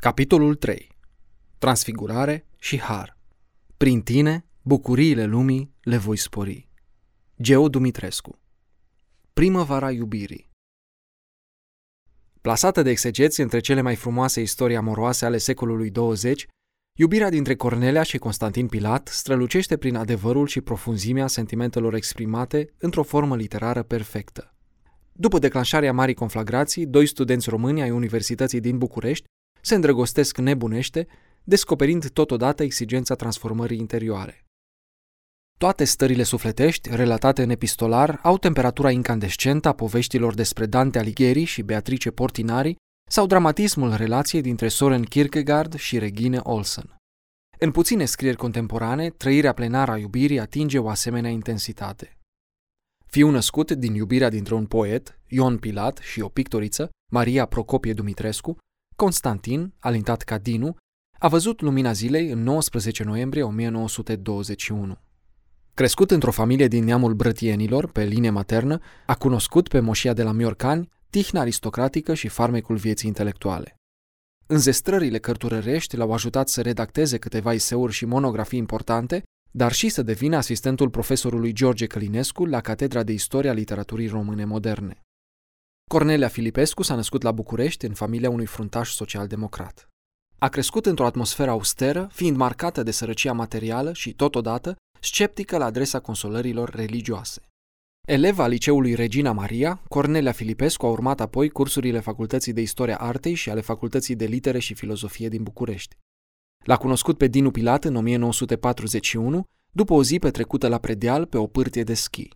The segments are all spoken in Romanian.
Capitolul 3. Transfigurare și har. Prin tine, bucuriile lumii le voi spori. Geo Dumitrescu. Primăvara iubirii. Plasată de exegeți între cele mai frumoase istorii amoroase ale secolului 20, iubirea dintre Cornelia și Constantin Pilat strălucește prin adevărul și profunzimea sentimentelor exprimate într-o formă literară perfectă. După declanșarea Marii Conflagrații, doi studenți români ai Universității din București se îndrăgostesc nebunește, descoperind totodată exigența transformării interioare. Toate stările sufletești, relatate în epistolar, au temperatura incandescentă a poveștilor despre Dante Alighieri și Beatrice Portinari sau dramatismul relației dintre Soren Kierkegaard și Regine Olsen. În puține scrieri contemporane, trăirea plenară a iubirii atinge o asemenea intensitate. Fiu născut din iubirea dintre un poet, Ion Pilat, și o pictoriță, Maria Procopie Dumitrescu, Constantin, alintat ca Dinu, a văzut lumina zilei în 19 noiembrie 1921. Crescut într-o familie din neamul brătienilor, pe linie maternă, a cunoscut pe moșia de la Miorcani, tihna aristocratică și farmecul vieții intelectuale. Înzestrările cărturărești l-au ajutat să redacteze câteva iseuri și monografii importante, dar și să devină asistentul profesorului George Călinescu la Catedra de Istoria Literaturii Române Moderne. Cornelia Filipescu s-a născut la București în familia unui fruntaș social-democrat. A crescut într-o atmosferă austeră, fiind marcată de sărăcia materială și, totodată, sceptică la adresa consolărilor religioase. Eleva liceului Regina Maria, Cornelia Filipescu a urmat apoi cursurile Facultății de Istoria Artei și ale Facultății de Litere și Filozofie din București. L-a cunoscut pe Dinu Pilat în 1941, după o zi petrecută la predeal pe o pârtie de schi.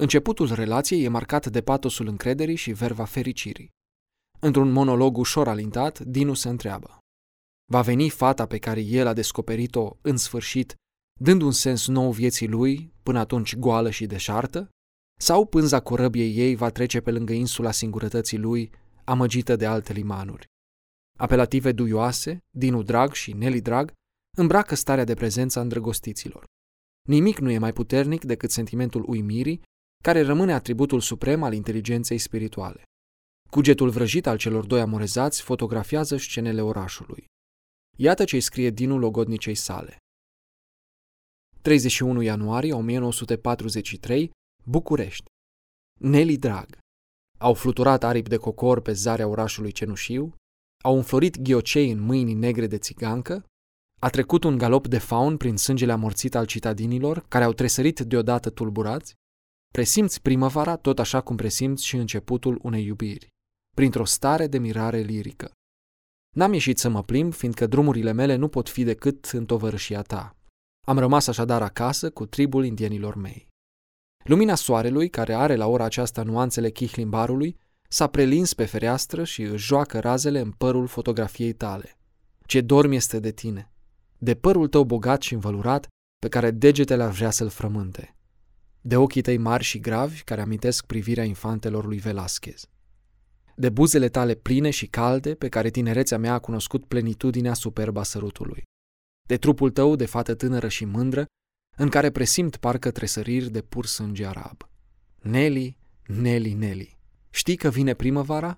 Începutul relației e marcat de patosul încrederii și verva fericirii. Într-un monolog ușor alintat, Dinu se întreabă. Va veni fata pe care el a descoperit-o în sfârșit, dând un sens nou vieții lui, până atunci goală și deșartă? Sau pânza corăbiei ei va trece pe lângă insula singurătății lui, amăgită de alte limanuri? Apelative duioase, Dinu Drag și Nelly Drag, îmbracă starea de prezență a îndrăgostiților. Nimic nu e mai puternic decât sentimentul uimirii care rămâne atributul suprem al inteligenței spirituale. Cugetul vrăjit al celor doi amorezați fotografiază scenele orașului. Iată ce-i scrie Dinu logodnicei sale. 31 ianuarie 1943, București. Nelly Drag. Au fluturat aripi de cocor pe zarea orașului cenușiu, au înflorit ghiocei în mâini negre de țigancă, a trecut un galop de faun prin sângele amorțit al citadinilor, care au tresărit deodată tulburați, Presimți primăvara tot așa cum presimți și începutul unei iubiri, printr-o stare de mirare lirică. N-am ieșit să mă plimb, fiindcă drumurile mele nu pot fi decât în tovărășia ta. Am rămas așadar acasă cu tribul indienilor mei. Lumina soarelui, care are la ora aceasta nuanțele chihlimbarului, s-a prelins pe fereastră și își joacă razele în părul fotografiei tale. Ce dorm este de tine, de părul tău bogat și învălurat, pe care degetele ar vrea să-l frământe de ochii tăi mari și gravi care amintesc privirea infantelor lui Velasquez, de buzele tale pline și calde pe care tinerețea mea a cunoscut plenitudinea superba sărutului, de trupul tău de fată tânără și mândră, în care presimt parcă tresăriri de pur sânge arab. Nelly, Nelly, Nelly, știi că vine primăvara?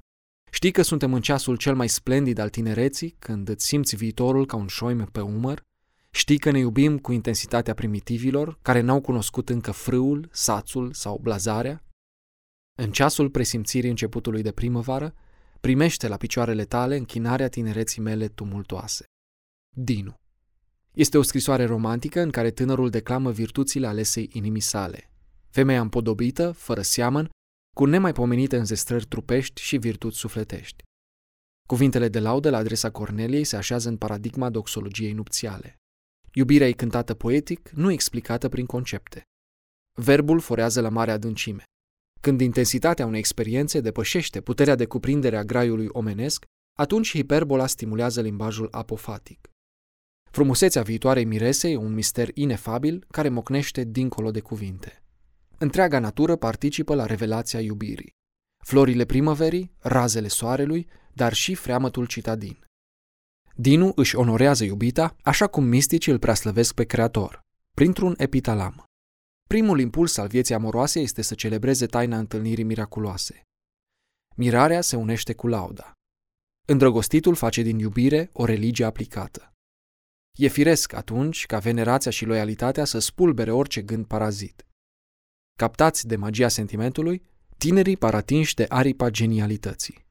Știi că suntem în ceasul cel mai splendid al tinereții, când îți simți viitorul ca un șoim pe umăr? Știi că ne iubim cu intensitatea primitivilor, care n-au cunoscut încă frâul, sațul sau blazarea? În ceasul presimțirii începutului de primăvară, primește la picioarele tale închinarea tinereții mele tumultoase. Dinu Este o scrisoare romantică în care tânărul declamă virtuțile alesei inimii sale. Femeia împodobită, fără seamăn, cu nemaipomenite înzestrări trupești și virtuți sufletești. Cuvintele de laudă la adresa Corneliei se așează în paradigma doxologiei nupțiale. Iubirea e cântată poetic, nu explicată prin concepte. Verbul forează la mare adâncime. Când intensitatea unei experiențe depășește puterea de cuprindere a graiului omenesc, atunci hiperbola stimulează limbajul apofatic. Frumusețea viitoarei mirese e un mister inefabil care mocnește dincolo de cuvinte. Întreaga natură participă la revelația iubirii. Florile primăverii, razele soarelui, dar și freamătul citadin. Dinu își onorează iubita, așa cum misticii îl preaslăvesc pe Creator, printr-un epitalam. Primul impuls al vieții amoroase este să celebreze taina întâlnirii miraculoase. Mirarea se unește cu lauda. Îndrăgostitul face din iubire o religie aplicată. E firesc atunci ca venerația și loialitatea să spulbere orice gând parazit. Captați de magia sentimentului, tinerii par atinși de aripa genialității.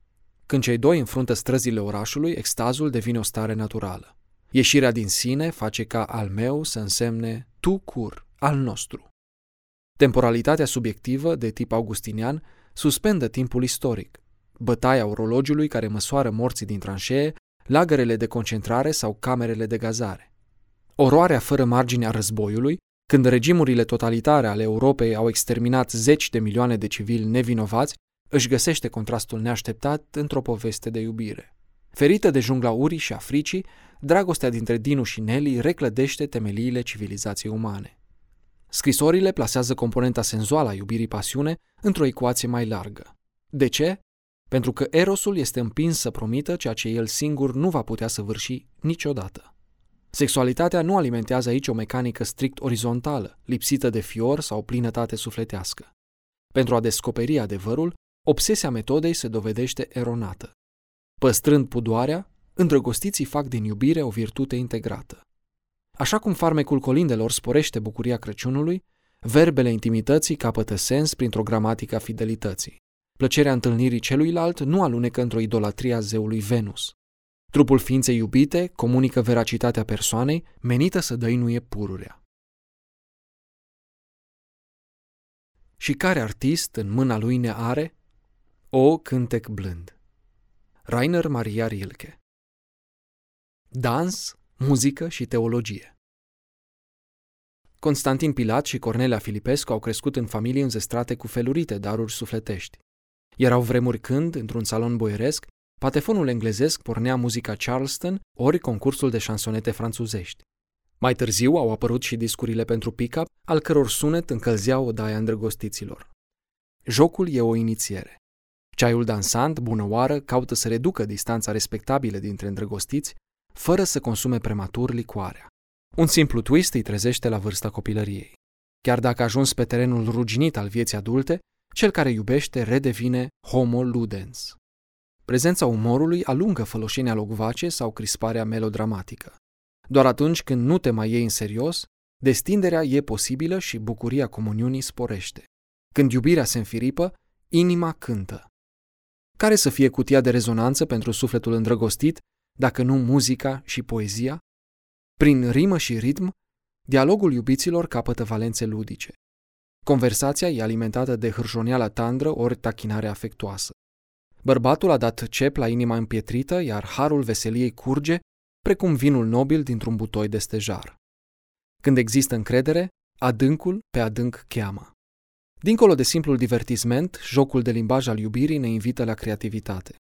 Când cei doi înfruntă străzile orașului, extazul devine o stare naturală. Ieșirea din sine face ca al meu să însemne tu cur, al nostru. Temporalitatea subiectivă, de tip augustinian, suspendă timpul istoric. Bătaia orologiului care măsoară morții din tranșee, lagărele de concentrare sau camerele de gazare. Oroarea fără margine a războiului, când regimurile totalitare ale Europei au exterminat zeci de milioane de civili nevinovați, își găsește contrastul neașteptat într-o poveste de iubire. Ferită de jungla urii și Africii, dragostea dintre Dinu și Nelly reclădește temeliile civilizației umane. Scrisorile plasează componenta senzuală a iubirii pasiune într-o ecuație mai largă. De ce? Pentru că Erosul este împins să promită ceea ce el singur nu va putea să vârși niciodată. Sexualitatea nu alimentează aici o mecanică strict orizontală, lipsită de fior sau plinătate sufletească. Pentru a descoperi adevărul, obsesia metodei se dovedește eronată. Păstrând pudoarea, îndrăgostiții fac din iubire o virtute integrată. Așa cum farmecul colindelor sporește bucuria Crăciunului, verbele intimității capătă sens printr-o gramatică a fidelității. Plăcerea întâlnirii celuilalt nu alunecă într-o idolatrie a zeului Venus. Trupul ființei iubite comunică veracitatea persoanei menită să dăinuie pururea. Și care artist în mâna lui ne are? O cântec blând. Rainer Maria Rilke Dans, muzică și teologie Constantin Pilat și Cornelia Filipescu au crescut în familii înzestrate cu felurite daruri sufletești. Erau vremuri când, într-un salon boieresc, patefonul englezesc pornea muzica Charleston ori concursul de șansonete franțuzești. Mai târziu au apărut și discurile pentru pick-up, al căror sunet încălzea odaia îndrăgostiților. Jocul e o inițiere. Ceaiul dansant, bună oară, caută să reducă distanța respectabilă dintre îndrăgostiți, fără să consume prematur licoarea. Un simplu twist îi trezește la vârsta copilăriei. Chiar dacă a ajuns pe terenul ruginit al vieții adulte, cel care iubește redevine homo ludens. Prezența umorului alungă făloșenia logvace sau crisparea melodramatică. Doar atunci când nu te mai iei în serios, destinderea e posibilă și bucuria comuniunii sporește. Când iubirea se înfiripă, inima cântă. Care să fie cutia de rezonanță pentru sufletul îndrăgostit, dacă nu muzica și poezia? Prin rimă și ritm, dialogul iubiților capătă valențe ludice. Conversația e alimentată de hârjoneala tandră ori tachinare afectuoasă. Bărbatul a dat cep la inima împietrită, iar harul veseliei curge, precum vinul nobil dintr-un butoi de stejar. Când există încredere, adâncul pe adânc cheamă. Dincolo de simplul divertisment, jocul de limbaj al iubirii ne invită la creativitate.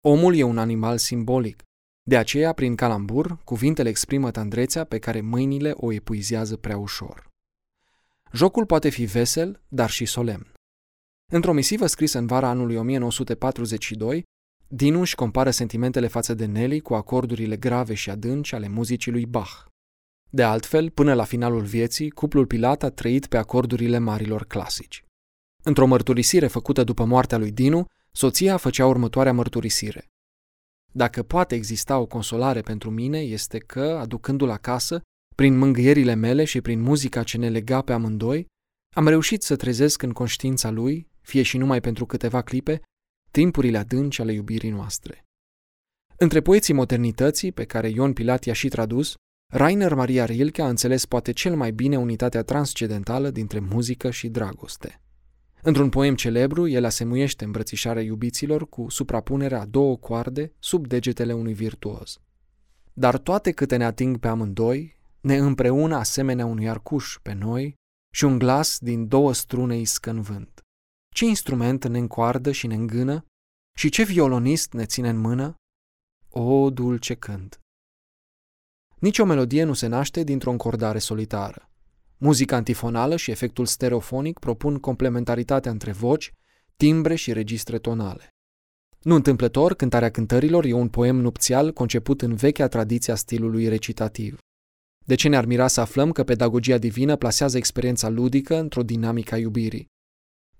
Omul e un animal simbolic. De aceea, prin calambur, cuvintele exprimă tandrețea pe care mâinile o epuizează prea ușor. Jocul poate fi vesel, dar și solemn. Într-o misivă scrisă în vara anului 1942, Dinu își compară sentimentele față de Nelly cu acordurile grave și adânci ale muzicii lui Bach. De altfel, până la finalul vieții, cuplul Pilat a trăit pe acordurile marilor clasici. Într-o mărturisire făcută după moartea lui Dinu, soția făcea următoarea mărturisire. Dacă poate exista o consolare pentru mine, este că, aducându-l acasă, prin mângâierile mele și prin muzica ce ne lega pe amândoi, am reușit să trezesc în conștiința lui, fie și numai pentru câteva clipe, timpurile adânci ale iubirii noastre. Între poeții modernității, pe care Ion Pilat i-a și tradus, Rainer Maria Rilke a înțeles poate cel mai bine unitatea transcendentală dintre muzică și dragoste. Într-un poem celebru, el asemuiește îmbrățișarea iubiților cu suprapunerea două coarde sub degetele unui virtuos. Dar toate câte ne ating pe amândoi, ne împreună asemenea unui arcuș pe noi și un glas din două strune iscă în vânt. Ce instrument ne încoardă și ne îngână și ce violonist ne ține în mână? O, dulce cânt! Nici o melodie nu se naște dintr-o încordare solitară. Muzica antifonală și efectul stereofonic propun complementaritatea între voci, timbre și registre tonale. Nu întâmplător, Cântarea cântărilor e un poem nupțial conceput în vechea tradiție a stilului recitativ. De ce ne-ar mira să aflăm că pedagogia divină plasează experiența ludică într-o dinamică a iubirii?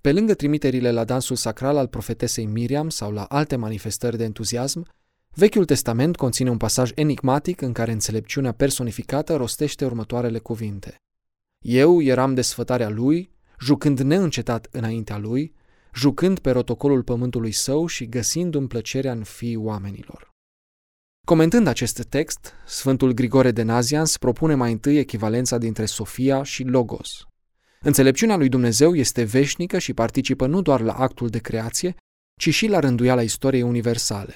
Pe lângă trimiterile la dansul sacral al profetesei Miriam sau la alte manifestări de entuziasm, Vechiul Testament conține un pasaj enigmatic în care înțelepciunea personificată rostește următoarele cuvinte. Eu eram desfătarea lui, jucând neîncetat înaintea lui, jucând pe rotocolul pământului său și găsindu-mi plăcerea în fii oamenilor. Comentând acest text, Sfântul Grigore de Nazians propune mai întâi echivalența dintre Sofia și Logos. Înțelepciunea lui Dumnezeu este veșnică și participă nu doar la actul de creație, ci și la rânduiala istoriei universale.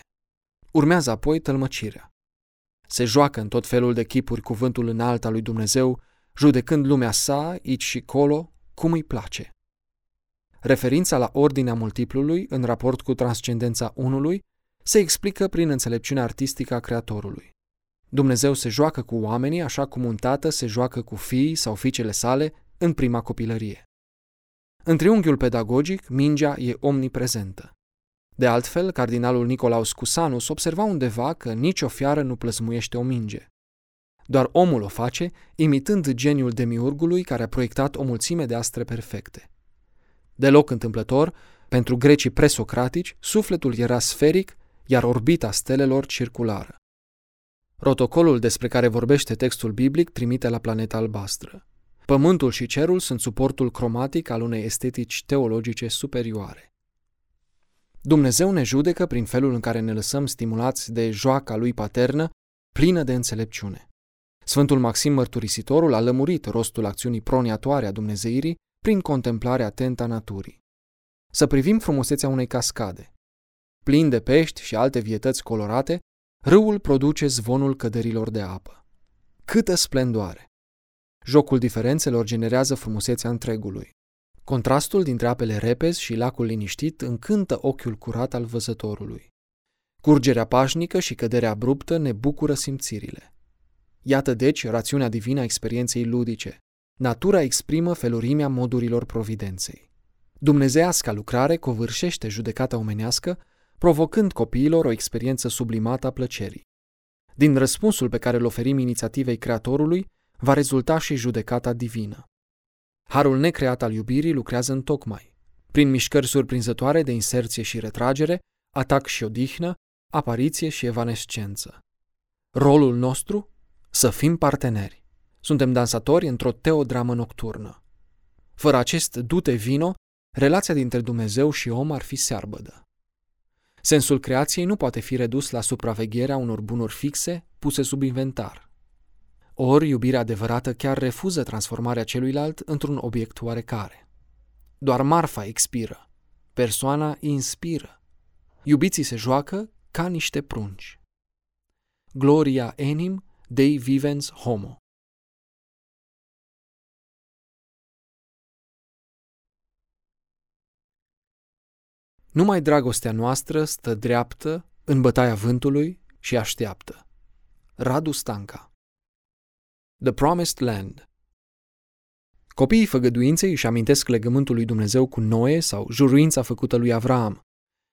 Urmează apoi tălmăcirea. Se joacă în tot felul de chipuri cuvântul înalt al lui Dumnezeu, judecând lumea sa, aici și colo, cum îi place. Referința la ordinea multiplului în raport cu transcendența unului se explică prin înțelepciunea artistică a Creatorului. Dumnezeu se joacă cu oamenii așa cum un tată se joacă cu fiii sau fiicele sale în prima copilărie. În triunghiul pedagogic, mingea e omniprezentă. De altfel, cardinalul Nicolaus Cusanus observa undeva că nicio fiară nu plăsmuiește o minge. Doar omul o face, imitând geniul demiurgului care a proiectat o mulțime de astre perfecte. Deloc întâmplător, pentru grecii presocratici, sufletul era sferic, iar orbita stelelor circulară. Protocolul despre care vorbește textul biblic trimite la planeta albastră. Pământul și cerul sunt suportul cromatic al unei estetici teologice superioare. Dumnezeu ne judecă prin felul în care ne lăsăm stimulați de joaca lui paternă, plină de înțelepciune. Sfântul Maxim Mărturisitorul a lămurit rostul acțiunii proniatoare a Dumnezeirii prin contemplarea atentă a naturii. Să privim frumusețea unei cascade. Plin de pești și alte vietăți colorate, râul produce zvonul căderilor de apă. Câtă splendoare! Jocul diferențelor generează frumusețea întregului. Contrastul dintre apele repezi și lacul liniștit încântă ochiul curat al văzătorului. Curgerea pașnică și căderea abruptă ne bucură simțirile. Iată deci rațiunea divină a experienței ludice. Natura exprimă felurimea modurilor providenței. Dumnezeiasca lucrare covârșește judecata omenească, provocând copiilor o experiență sublimată a plăcerii. Din răspunsul pe care îl oferim inițiativei Creatorului, va rezulta și judecata divină. Harul necreat al iubirii lucrează în tocmai, prin mișcări surprinzătoare de inserție și retragere, atac și odihnă, apariție și evanescență. Rolul nostru? Să fim parteneri. Suntem dansatori într-o teodramă nocturnă. Fără acest dute vino, relația dintre Dumnezeu și om ar fi searbădă. Sensul creației nu poate fi redus la supravegherea unor bunuri fixe puse sub inventar. Ori iubirea adevărată chiar refuză transformarea celuilalt într-un obiect oarecare. Doar marfa expiră, persoana inspiră. Iubiții se joacă ca niște prunci. Gloria enim Dei vivens homo. Numai dragostea noastră stă dreaptă în bătaia vântului și așteaptă. Radu Stanca The Promised Land Copiii făgăduinței își amintesc legământul lui Dumnezeu cu Noe sau juruința făcută lui Avram.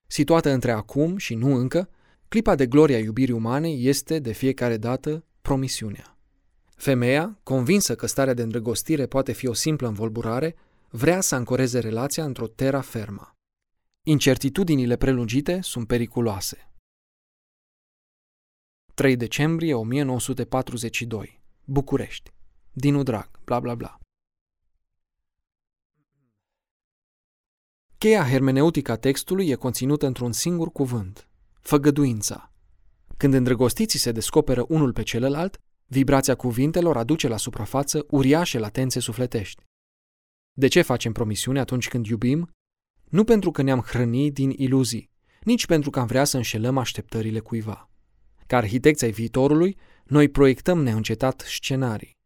Situată între acum și nu încă, clipa de gloria iubirii umane este, de fiecare dată, promisiunea. Femeia, convinsă că starea de îndrăgostire poate fi o simplă învolburare, vrea să ancoreze relația într-o terra fermă. Incertitudinile prelungite sunt periculoase. 3 decembrie 1942 București. Dinu Drag, bla bla bla. Cheia hermeneutică a textului e conținută într-un singur cuvânt, făgăduința. Când îndrăgostiții se descoperă unul pe celălalt, vibrația cuvintelor aduce la suprafață uriașe latențe sufletești. De ce facem promisiune atunci când iubim? Nu pentru că ne-am hrănit din iluzii, nici pentru că am vrea să înșelăm așteptările cuiva. Ca arhitecți ai viitorului, noi proiectăm neîncetat scenarii.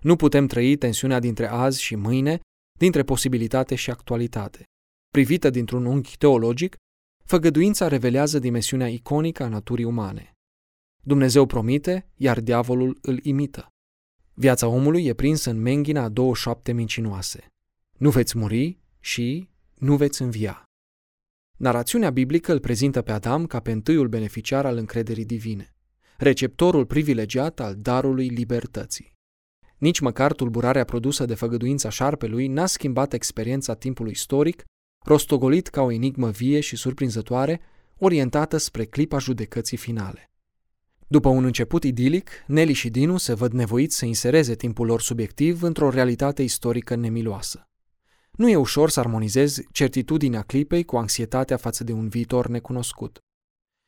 Nu putem trăi tensiunea dintre azi și mâine, dintre posibilitate și actualitate. Privită dintr-un unghi teologic, făgăduința revelează dimensiunea iconică a naturii umane. Dumnezeu promite, iar diavolul îl imită. Viața omului e prinsă în menghina a două șapte mincinoase. Nu veți muri și nu veți învia. Narațiunea biblică îl prezintă pe Adam ca pe întâiul beneficiar al încrederii divine receptorul privilegiat al darului libertății. Nici măcar tulburarea produsă de făgăduința șarpelui n-a schimbat experiența timpului istoric, rostogolit ca o enigmă vie și surprinzătoare, orientată spre clipa judecății finale. După un început idilic, Nelly și Dinu se văd nevoiți să insereze timpul lor subiectiv într-o realitate istorică nemiloasă. Nu e ușor să armonizezi certitudinea clipei cu anxietatea față de un viitor necunoscut.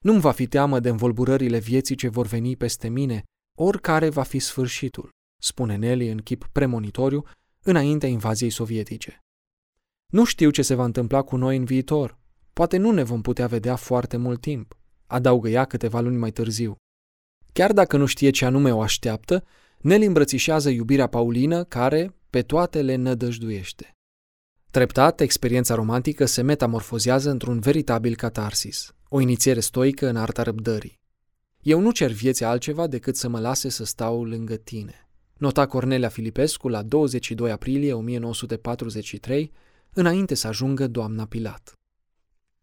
Nu-mi va fi teamă de învolburările vieții ce vor veni peste mine, oricare va fi sfârșitul, spune Nelly în chip premonitoriu, înaintea invaziei sovietice. Nu știu ce se va întâmpla cu noi în viitor. Poate nu ne vom putea vedea foarte mult timp, adaugă ea câteva luni mai târziu. Chiar dacă nu știe ce anume o așteaptă, Nelly îmbrățișează iubirea Paulină care pe toate le nădăjduiește. Treptat, experiența romantică se metamorfozează într-un veritabil catarsis, o inițiere stoică în arta răbdării. Eu nu cer vieții altceva decât să mă lase să stau lângă tine. Nota Cornelia Filipescu la 22 aprilie 1943, înainte să ajungă doamna Pilat.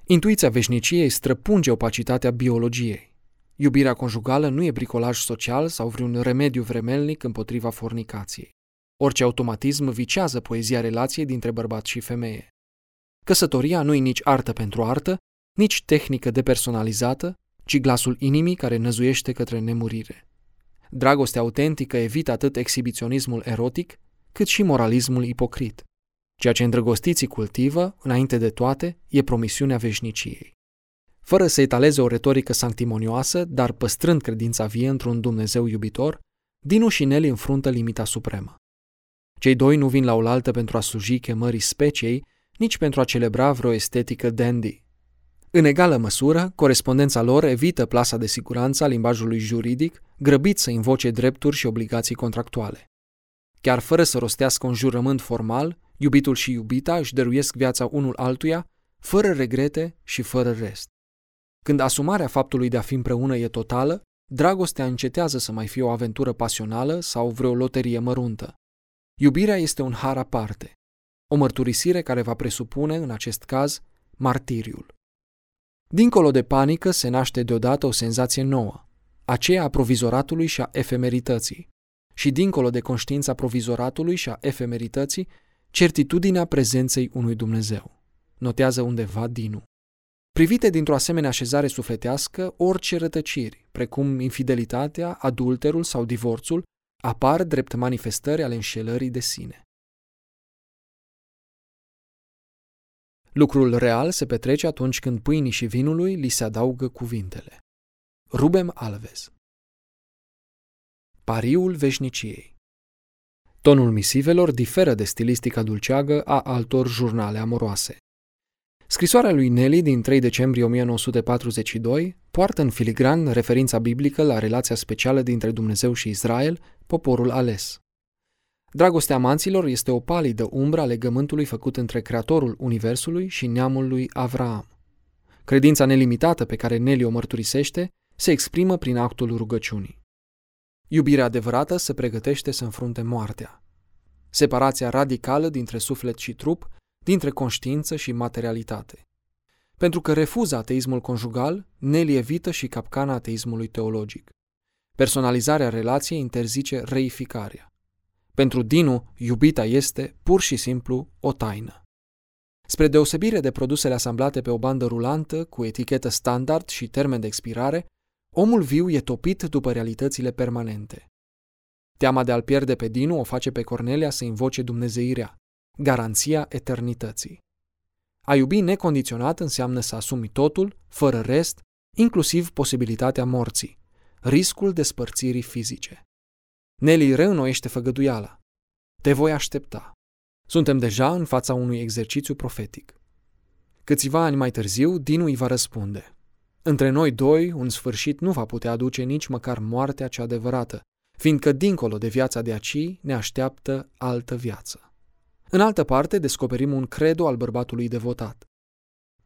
Intuiția veșniciei străpunge opacitatea biologiei. Iubirea conjugală nu e bricolaj social sau vreun remediu vremelnic împotriva fornicației. Orice automatism vicează poezia relației dintre bărbat și femeie. Căsătoria nu e nici artă pentru artă, nici tehnică depersonalizată, ci glasul inimii care năzuiește către nemurire. Dragostea autentică evită atât exhibiționismul erotic, cât și moralismul ipocrit. Ceea ce îndrăgostiții cultivă, înainte de toate, e promisiunea veșniciei. Fără să etaleze o retorică sanctimonioasă, dar păstrând credința vie într-un Dumnezeu iubitor, Dinu și Nelly înfruntă limita supremă. Cei doi nu vin la oaltă pentru a sluji chemării speciei, nici pentru a celebra vreo estetică dandy. În egală măsură, corespondența lor evită plasa de siguranță a limbajului juridic, grăbit să invoce drepturi și obligații contractuale. Chiar fără să rostească un jurământ formal, iubitul și iubita își dăruiesc viața unul altuia, fără regrete și fără rest. Când asumarea faptului de a fi împreună e totală, dragostea încetează să mai fie o aventură pasională sau vreo loterie măruntă. Iubirea este un har aparte, o mărturisire care va presupune, în acest caz, martiriul. Dincolo de panică se naște deodată o senzație nouă, aceea a provizoratului și a efemerității. Și dincolo de conștiința provizoratului și a efemerității, certitudinea prezenței unui Dumnezeu. Notează undeva Dinu. Privite dintr-o asemenea așezare sufletească, orice rătăciri, precum infidelitatea, adulterul sau divorțul, apar drept manifestări ale înșelării de sine. Lucrul real se petrece atunci când pâinii și vinului li se adaugă cuvintele. Rubem Alves Pariul veșniciei Tonul misivelor diferă de stilistica dulceagă a altor jurnale amoroase. Scrisoarea lui Nelly din 3 decembrie 1942 poartă în filigran referința biblică la relația specială dintre Dumnezeu și Israel, poporul ales. Dragostea amanților este o palidă umbră a legământului făcut între Creatorul Universului și neamul lui Avraam. Credința nelimitată pe care Nelly o mărturisește se exprimă prin actul rugăciunii. Iubirea adevărată se pregătește să înfrunte moartea. Separația radicală dintre suflet și trup, dintre conștiință și materialitate. Pentru că refuză ateismul conjugal, Nelly evită și capcana ateismului teologic. Personalizarea relației interzice reificarea. Pentru Dinu, iubita este, pur și simplu, o taină. Spre deosebire de produsele asamblate pe o bandă rulantă, cu etichetă standard și termen de expirare, omul viu e topit după realitățile permanente. Teama de a-l pierde pe Dinu o face pe Cornelia să invoce dumnezeirea, garanția eternității. A iubi necondiționat înseamnă să asumi totul, fără rest, inclusiv posibilitatea morții, riscul despărțirii fizice. Nelly reînnoiește făgăduiala. Te voi aștepta. Suntem deja în fața unui exercițiu profetic. Câțiva ani mai târziu, Dinu îi va răspunde. Între noi doi, un sfârșit nu va putea aduce nici măcar moartea cea adevărată, fiindcă dincolo de viața de aci ne așteaptă altă viață. În altă parte, descoperim un credo al bărbatului devotat.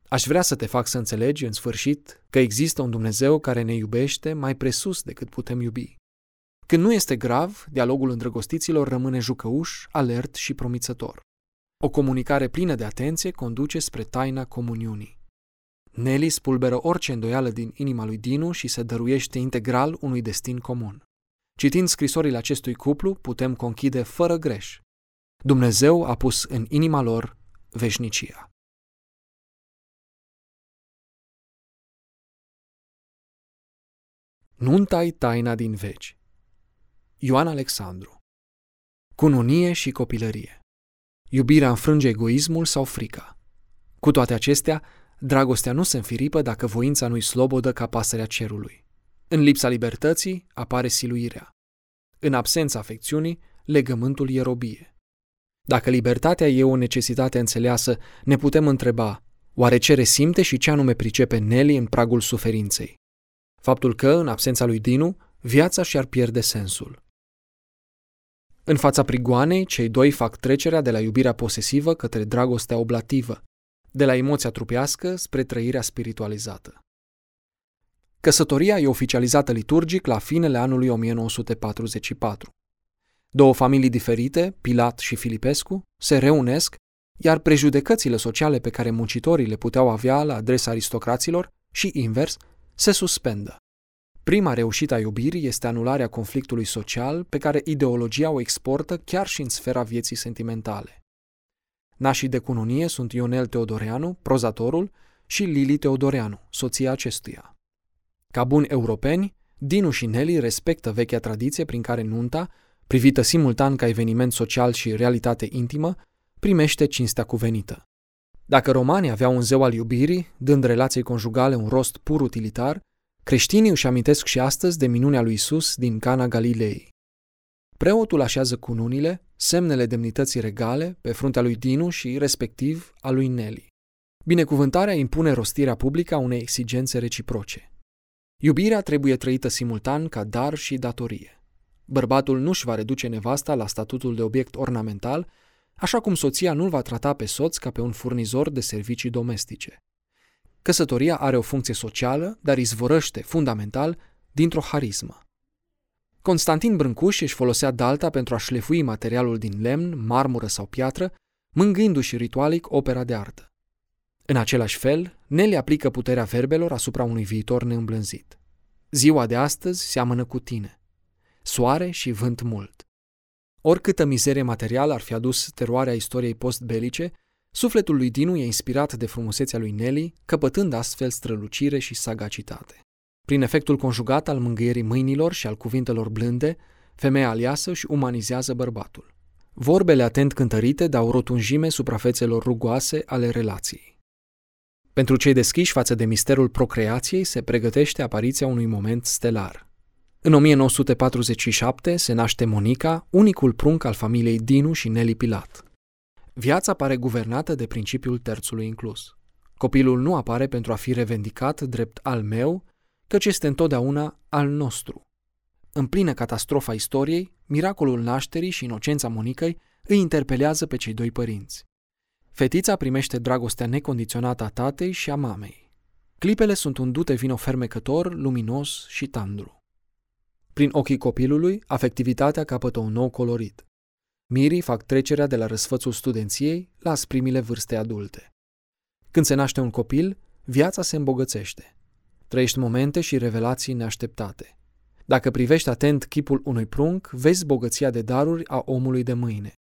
Aș vrea să te fac să înțelegi, în sfârșit, că există un Dumnezeu care ne iubește mai presus decât putem iubi. Când nu este grav, dialogul îndrăgostiților rămâne jucăuș, alert și promițător. O comunicare plină de atenție conduce spre taina comuniunii. Nelly spulberă orice îndoială din inima lui Dinu și se dăruiește integral unui destin comun. Citind scrisorile acestui cuplu, putem conchide fără greș. Dumnezeu a pus în inima lor veșnicia. Nunta-i taina din veci. Ioan Alexandru Cununie și copilărie Iubirea înfrânge egoismul sau frica. Cu toate acestea, dragostea nu se înfiripă dacă voința nu-i slobodă ca pasărea cerului. În lipsa libertății apare siluirea. În absența afecțiunii, legământul e robie. Dacă libertatea e o necesitate înțeleasă, ne putem întreba, oare ce resimte și ce anume pricepe Nelly în pragul suferinței? Faptul că, în absența lui Dinu, viața și-ar pierde sensul. În fața prigoanei, cei doi fac trecerea de la iubirea posesivă către dragostea oblativă, de la emoția trupească spre trăirea spiritualizată. Căsătoria e oficializată liturgic la finele anului 1944. Două familii diferite, Pilat și Filipescu, se reunesc, iar prejudecățile sociale pe care muncitorii le puteau avea la adresa aristocraților și invers se suspendă. Prima reușită a iubirii este anularea conflictului social pe care ideologia o exportă chiar și în sfera vieții sentimentale. Nașii de cununie sunt Ionel Teodoreanu, prozatorul, și Lili Teodoreanu, soția acestuia. Ca buni europeni, Dinu și Nelly respectă vechea tradiție prin care nunta, privită simultan ca eveniment social și realitate intimă, primește cinstea cuvenită. Dacă romanii aveau un zeu al iubirii, dând relației conjugale un rost pur utilitar, creștinii își amintesc și astăzi de minunea lui Isus din Cana Galilei. Preotul așează cununile, semnele demnității regale, pe fruntea lui Dinu și, respectiv, a lui Nelly. Binecuvântarea impune rostirea publică a unei exigențe reciproce. Iubirea trebuie trăită simultan ca dar și datorie. Bărbatul nu-și va reduce nevasta la statutul de obiect ornamental, așa cum soția nu-l va trata pe soț ca pe un furnizor de servicii domestice. Căsătoria are o funcție socială, dar izvorăște, fundamental, dintr-o harismă. Constantin Brâncuș își folosea dalta pentru a șlefui materialul din lemn, marmură sau piatră, mângâindu-și ritualic opera de artă. În același fel, Nelly aplică puterea verbelor asupra unui viitor neîmblânzit. Ziua de astăzi seamănă cu tine. Soare și vânt mult. Oricâtă mizerie materială ar fi adus teroarea istoriei postbelice, sufletul lui Dinu e inspirat de frumusețea lui Nelly, căpătând astfel strălucire și sagacitate. Prin efectul conjugat al mângâierii mâinilor și al cuvintelor blânde, femeia aliasă și umanizează bărbatul. Vorbele atent cântărite dau rotunjime suprafețelor rugoase ale relației. Pentru cei deschiși față de misterul procreației se pregătește apariția unui moment stelar. În 1947 se naște Monica, unicul prunc al familiei Dinu și Nelly Pilat. Viața pare guvernată de principiul terțului inclus. Copilul nu apare pentru a fi revendicat drept al meu, căci este întotdeauna al nostru. În plină catastrofa istoriei, miracolul nașterii și inocența Monicăi îi interpelează pe cei doi părinți. Fetița primește dragostea necondiționată a tatei și a mamei. Clipele sunt un dute vino fermecător, luminos și tandru. Prin ochii copilului, afectivitatea capătă un nou colorit. Mirii fac trecerea de la răsfățul studenției la asprimile vârste adulte. Când se naște un copil, viața se îmbogățește. Trăiești momente și revelații neașteptate. Dacă privești atent chipul unui prunc, vezi bogăția de daruri a omului de mâine.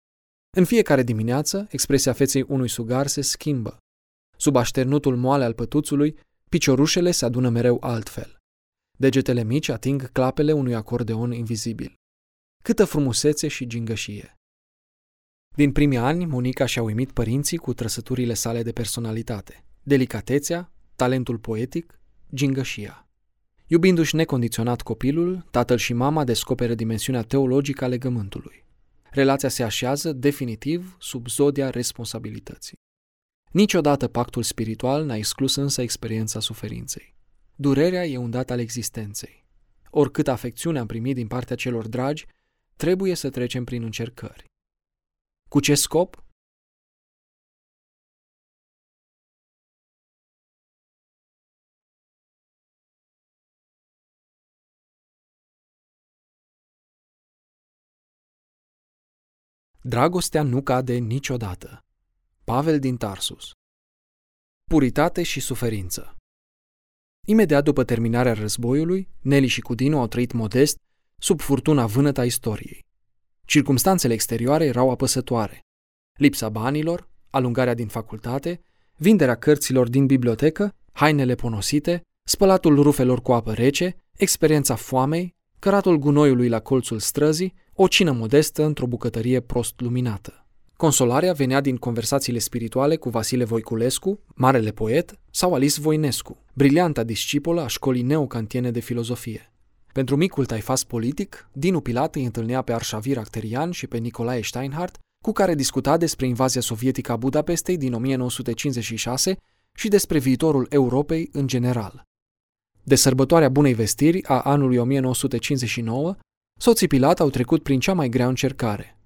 În fiecare dimineață, expresia feței unui sugar se schimbă. Sub așternutul moale al pătuțului, piciorușele se adună mereu altfel. Degetele mici ating clapele unui acordeon invizibil. Câtă frumusețe și gingășie! Din primii ani, Monica și-a uimit părinții cu trăsăturile sale de personalitate, delicatețea, talentul poetic, gingășia. Iubindu-și necondiționat copilul, tatăl și mama descoperă dimensiunea teologică a legământului. Relația se așează definitiv sub zodia responsabilității. Niciodată pactul spiritual n-a exclus însă experiența suferinței. Durerea e un dat al existenței. Oricât afecțiune am primit din partea celor dragi, trebuie să trecem prin încercări. Cu ce scop? Dragostea nu cade niciodată. Pavel din Tarsus Puritate și suferință Imediat după terminarea războiului, Nelly și Cudinu au trăit modest, sub furtuna vânătă a istoriei. Circumstanțele exterioare erau apăsătoare. Lipsa banilor, alungarea din facultate, vinderea cărților din bibliotecă, hainele ponosite, spălatul rufelor cu apă rece, experiența foamei, căratul gunoiului la colțul străzii, o cină modestă într-o bucătărie prost luminată. Consolarea venea din conversațiile spirituale cu Vasile Voiculescu, marele poet, sau Alice Voinescu, brilianta discipolă a școlii neocantiene de filozofie. Pentru micul taifas politic, Dinu Pilat îi întâlnea pe Arșavir Acterian și pe Nicolae Steinhardt, cu care discuta despre invazia sovietică a Budapestei din 1956 și despre viitorul Europei în general. De sărbătoarea Bunei Vestiri a anului 1959, soții Pilat au trecut prin cea mai grea încercare.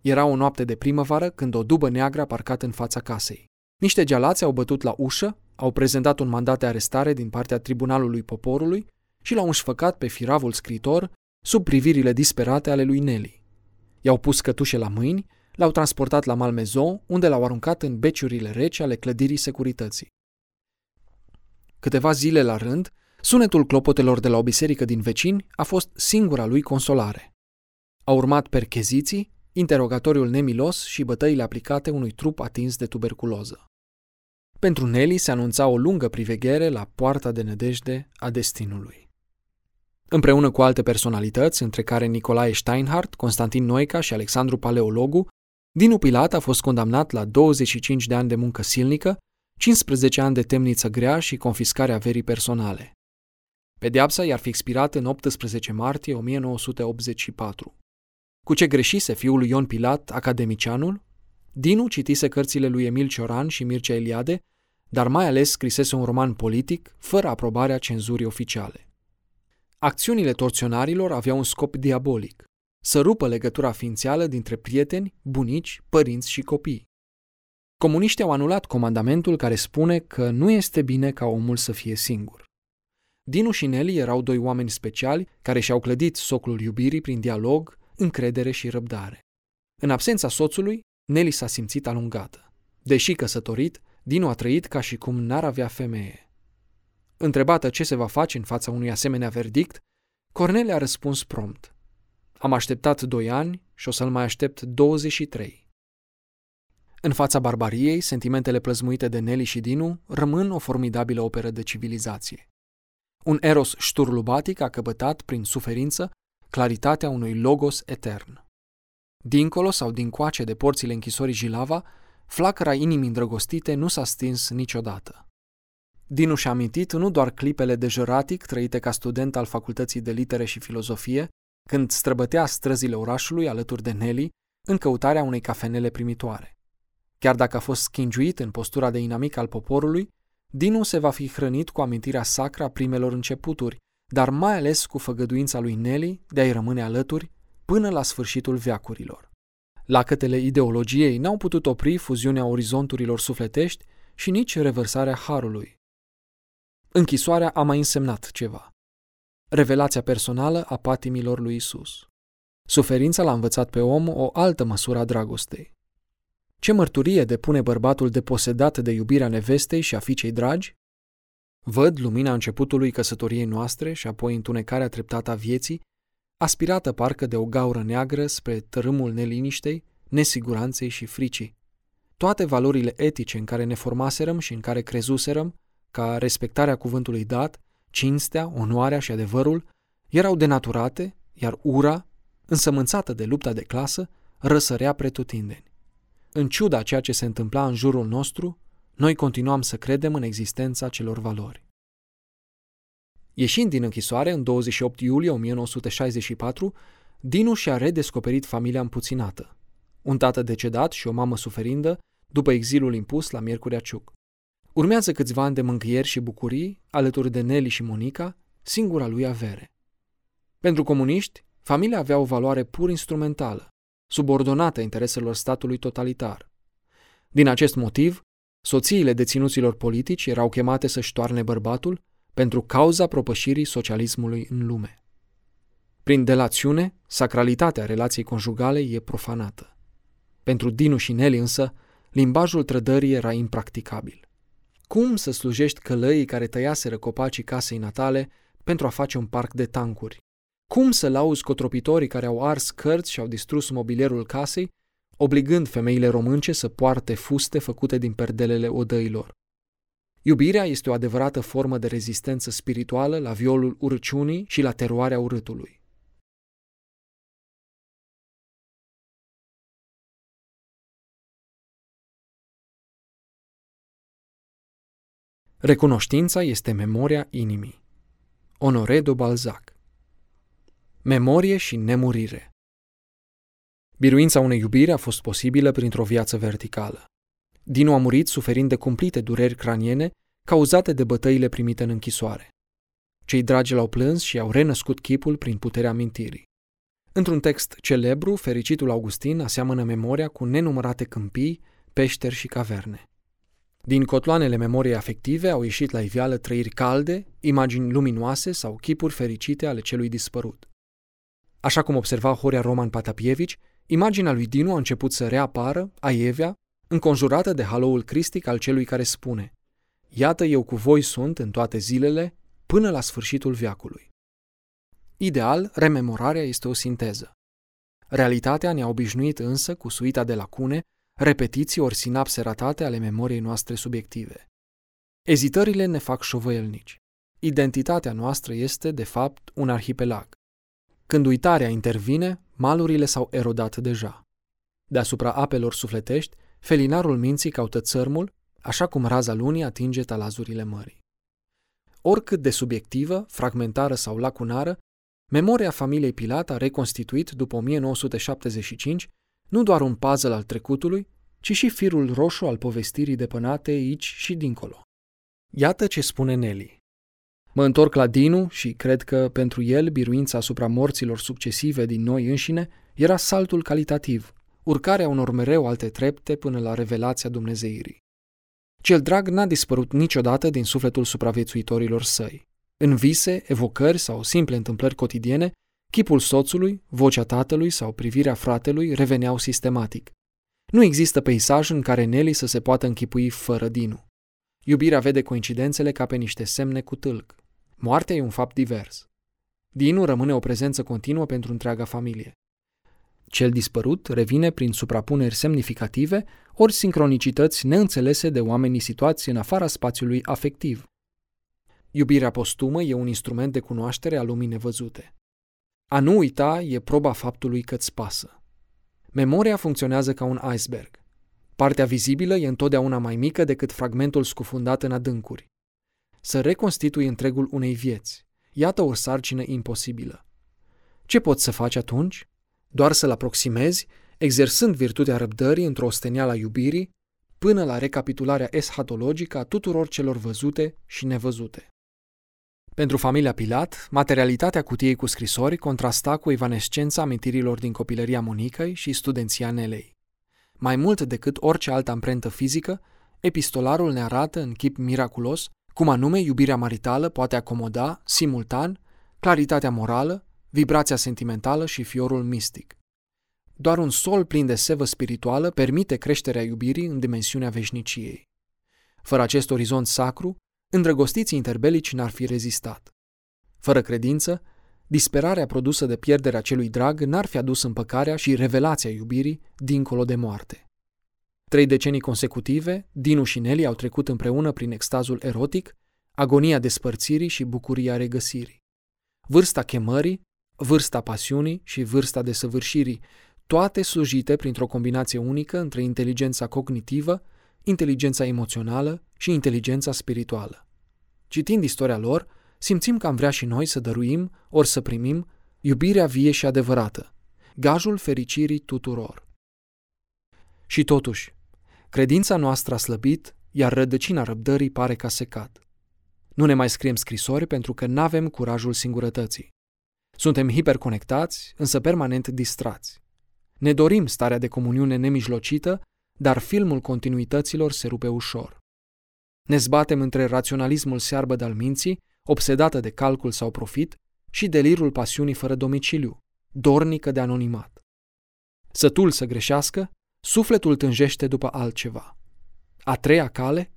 Era o noapte de primăvară când o dubă neagră a parcat în fața casei. Niște gealați au bătut la ușă, au prezentat un mandat de arestare din partea Tribunalului Poporului și l-au înșfăcat pe firavul scritor sub privirile disperate ale lui Nelly. I-au pus cătușe la mâini, l-au transportat la Malmezon, unde l-au aruncat în beciurile reci ale clădirii securității. Câteva zile la rând, sunetul clopotelor de la o biserică din vecini a fost singura lui consolare. A urmat percheziții, interogatoriul nemilos și bătăile aplicate unui trup atins de tuberculoză. Pentru Nelly se anunța o lungă priveghere la poarta de nădejde a destinului. Împreună cu alte personalități, între care Nicolae Steinhardt, Constantin Noica și Alexandru Paleologu, Dinu Pilat a fost condamnat la 25 de ani de muncă silnică, 15 ani de temniță grea și confiscarea averii personale. Pedeapsa i-ar fi expirat în 18 martie 1984. Cu ce greșise fiul lui Ion Pilat, academicianul? Dinu citise cărțile lui Emil Cioran și Mircea Eliade, dar mai ales scrisese un roman politic fără aprobarea cenzurii oficiale. Acțiunile torționarilor aveau un scop diabolic, să rupă legătura ființială dintre prieteni, bunici, părinți și copii. Comuniștii au anulat comandamentul care spune că nu este bine ca omul să fie singur. Dinu și Nelly erau doi oameni speciali care și-au clădit soclul iubirii prin dialog, încredere și răbdare. În absența soțului, Nelly s-a simțit alungată. Deși căsătorit, Dinu a trăit ca și cum n-ar avea femeie. Întrebată ce se va face în fața unui asemenea verdict, Cornelia a răspuns prompt. Am așteptat doi ani și o să-l mai aștept 23. În fața barbariei, sentimentele plăzmuite de Nelly și Dinu rămân o formidabilă operă de civilizație. Un eros șturlubatic a căpătat, prin suferință, claritatea unui logos etern. Dincolo sau dincoace de porțile închisorii Jilava, flacăra inimii îndrăgostite nu s-a stins niciodată. Dinu și-a amintit nu doar clipele de jăratic trăite ca student al Facultății de Litere și Filozofie, când străbătea străzile orașului alături de Nelly în căutarea unei cafenele primitoare. Chiar dacă a fost schingiuit în postura de inamic al poporului, Dinu se va fi hrănit cu amintirea sacră a primelor începuturi, dar mai ales cu făgăduința lui Nelly de a-i rămâne alături până la sfârșitul veacurilor. Lacătele ideologiei n-au putut opri fuziunea orizonturilor sufletești și nici revărsarea harului. Închisoarea a mai însemnat ceva. Revelația personală a patimilor lui Isus. Suferința l-a învățat pe om o altă măsură a dragostei. Ce mărturie depune bărbatul deposedat de iubirea nevestei și a fiicei dragi? Văd lumina începutului căsătoriei noastre și apoi întunecarea treptată a vieții, aspirată parcă de o gaură neagră spre tărâmul neliniștei, nesiguranței și fricii. Toate valorile etice în care ne formaserăm și în care crezuserăm ca respectarea cuvântului dat, cinstea, onoarea și adevărul, erau denaturate, iar ura, însămânțată de lupta de clasă, răsărea pretutindeni. În ciuda ceea ce se întâmpla în jurul nostru, noi continuam să credem în existența celor valori. Ieșind din închisoare în 28 iulie 1964, Dinu și-a redescoperit familia împuținată. Un tată decedat și o mamă suferindă după exilul impus la Miercurea Ciuc. Urmează câțiva ani de mângâieri și bucurii, alături de Nelly și Monica, singura lui avere. Pentru comuniști, familia avea o valoare pur instrumentală, subordonată intereselor statului totalitar. Din acest motiv, soțiile deținuților politici erau chemate să-și toarne bărbatul pentru cauza propășirii socialismului în lume. Prin delațiune, sacralitatea relației conjugale e profanată. Pentru Dinu și Nelly însă, limbajul trădării era impracticabil. Cum să slujești călăii care tăiaseră copacii casei natale pentru a face un parc de tancuri? Cum să lauzi cotropitorii care au ars cărți și au distrus mobilierul casei, obligând femeile românce să poarte fuste făcute din perdelele odăilor? Iubirea este o adevărată formă de rezistență spirituală la violul urăciunii și la teroarea urâtului. Recunoștința este memoria inimii. Honoré de Balzac Memorie și nemurire Biruința unei iubiri a fost posibilă printr-o viață verticală. Dinu a murit suferind de cumplite dureri craniene cauzate de bătăile primite în închisoare. Cei dragi l-au plâns și au renăscut chipul prin puterea mintirii. Într-un text celebru, fericitul Augustin aseamănă memoria cu nenumărate câmpii, peșteri și caverne. Din cotloanele memoriei afective au ieșit la iveală trăiri calde, imagini luminoase sau chipuri fericite ale celui dispărut. Așa cum observa Horia Roman Patapievici, imaginea lui Dinu a început să reapară, aievea, înconjurată de haloul cristic al celui care spune Iată eu cu voi sunt în toate zilele, până la sfârșitul viacului. Ideal, rememorarea este o sinteză. Realitatea ne-a obișnuit însă cu suita de lacune, repetiții ori sinapse ratate ale memoriei noastre subiective. Ezitările ne fac șovăielnici. Identitatea noastră este, de fapt, un arhipelag. Când uitarea intervine, malurile s-au erodat deja. Deasupra apelor sufletești, felinarul minții caută țărmul, așa cum raza lunii atinge talazurile mării. Oricât de subiectivă, fragmentară sau lacunară, memoria familiei Pilat a reconstituit după 1975 nu doar un puzzle al trecutului, ci și firul roșu al povestirii depănate aici și dincolo. Iată ce spune Nelly. Mă întorc la Dinu și cred că pentru el biruința asupra morților succesive din noi înșine era saltul calitativ, urcarea unor mereu alte trepte până la revelația Dumnezeirii. Cel drag n-a dispărut niciodată din sufletul supraviețuitorilor săi. În vise, evocări sau simple întâmplări cotidiene, chipul soțului, vocea tatălui sau privirea fratelui reveneau sistematic. Nu există peisaj în care Nelly să se poată închipui fără Dinu. Iubirea vede coincidențele ca pe niște semne cu tâlc. Moartea e un fapt divers. Dinu rămâne o prezență continuă pentru întreaga familie. Cel dispărut revine prin suprapuneri semnificative ori sincronicități neînțelese de oamenii situați în afara spațiului afectiv. Iubirea postumă e un instrument de cunoaștere a lumii nevăzute. A nu uita e proba faptului că-ți pasă. Memoria funcționează ca un iceberg. Partea vizibilă e întotdeauna mai mică decât fragmentul scufundat în adâncuri. Să reconstitui întregul unei vieți. Iată o sarcină imposibilă. Ce poți să faci atunci? Doar să-l aproximezi, exersând virtutea răbdării într-o stenială a iubirii, până la recapitularea eschatologică a tuturor celor văzute și nevăzute. Pentru familia Pilat, materialitatea cutiei cu scrisori contrasta cu evanescența amintirilor din copilăria Monicăi și studenția Nelei. Mai mult decât orice altă amprentă fizică, epistolarul ne arată în chip miraculos cum anume iubirea maritală poate acomoda, simultan, claritatea morală, vibrația sentimentală și fiorul mistic. Doar un sol plin de sevă spirituală permite creșterea iubirii în dimensiunea veșniciei. Fără acest orizont sacru, îndrăgostiții interbelici n-ar fi rezistat. Fără credință, disperarea produsă de pierderea celui drag n-ar fi adus împăcarea și revelația iubirii dincolo de moarte. Trei decenii consecutive, Dinu și Nelly au trecut împreună prin extazul erotic, agonia despărțirii și bucuria regăsirii. Vârsta chemării, vârsta pasiunii și vârsta desăvârșirii, toate slujite printr-o combinație unică între inteligența cognitivă, inteligența emoțională și inteligența spirituală. Citind istoria lor, simțim că am vrea și noi să dăruim, ori să primim, iubirea vie și adevărată, gajul fericirii tuturor. Și totuși, credința noastră a slăbit, iar rădăcina răbdării pare ca secat. Nu ne mai scriem scrisori pentru că nu avem curajul singurătății. Suntem hiperconectați, însă permanent distrați. Ne dorim starea de comuniune nemijlocită, dar filmul continuităților se rupe ușor. Ne zbatem între raționalismul searbă de-al minții, obsedată de calcul sau profit, și delirul pasiunii fără domiciliu, dornică de anonimat. Sătul să greșească, sufletul tânjește după altceva. A treia cale,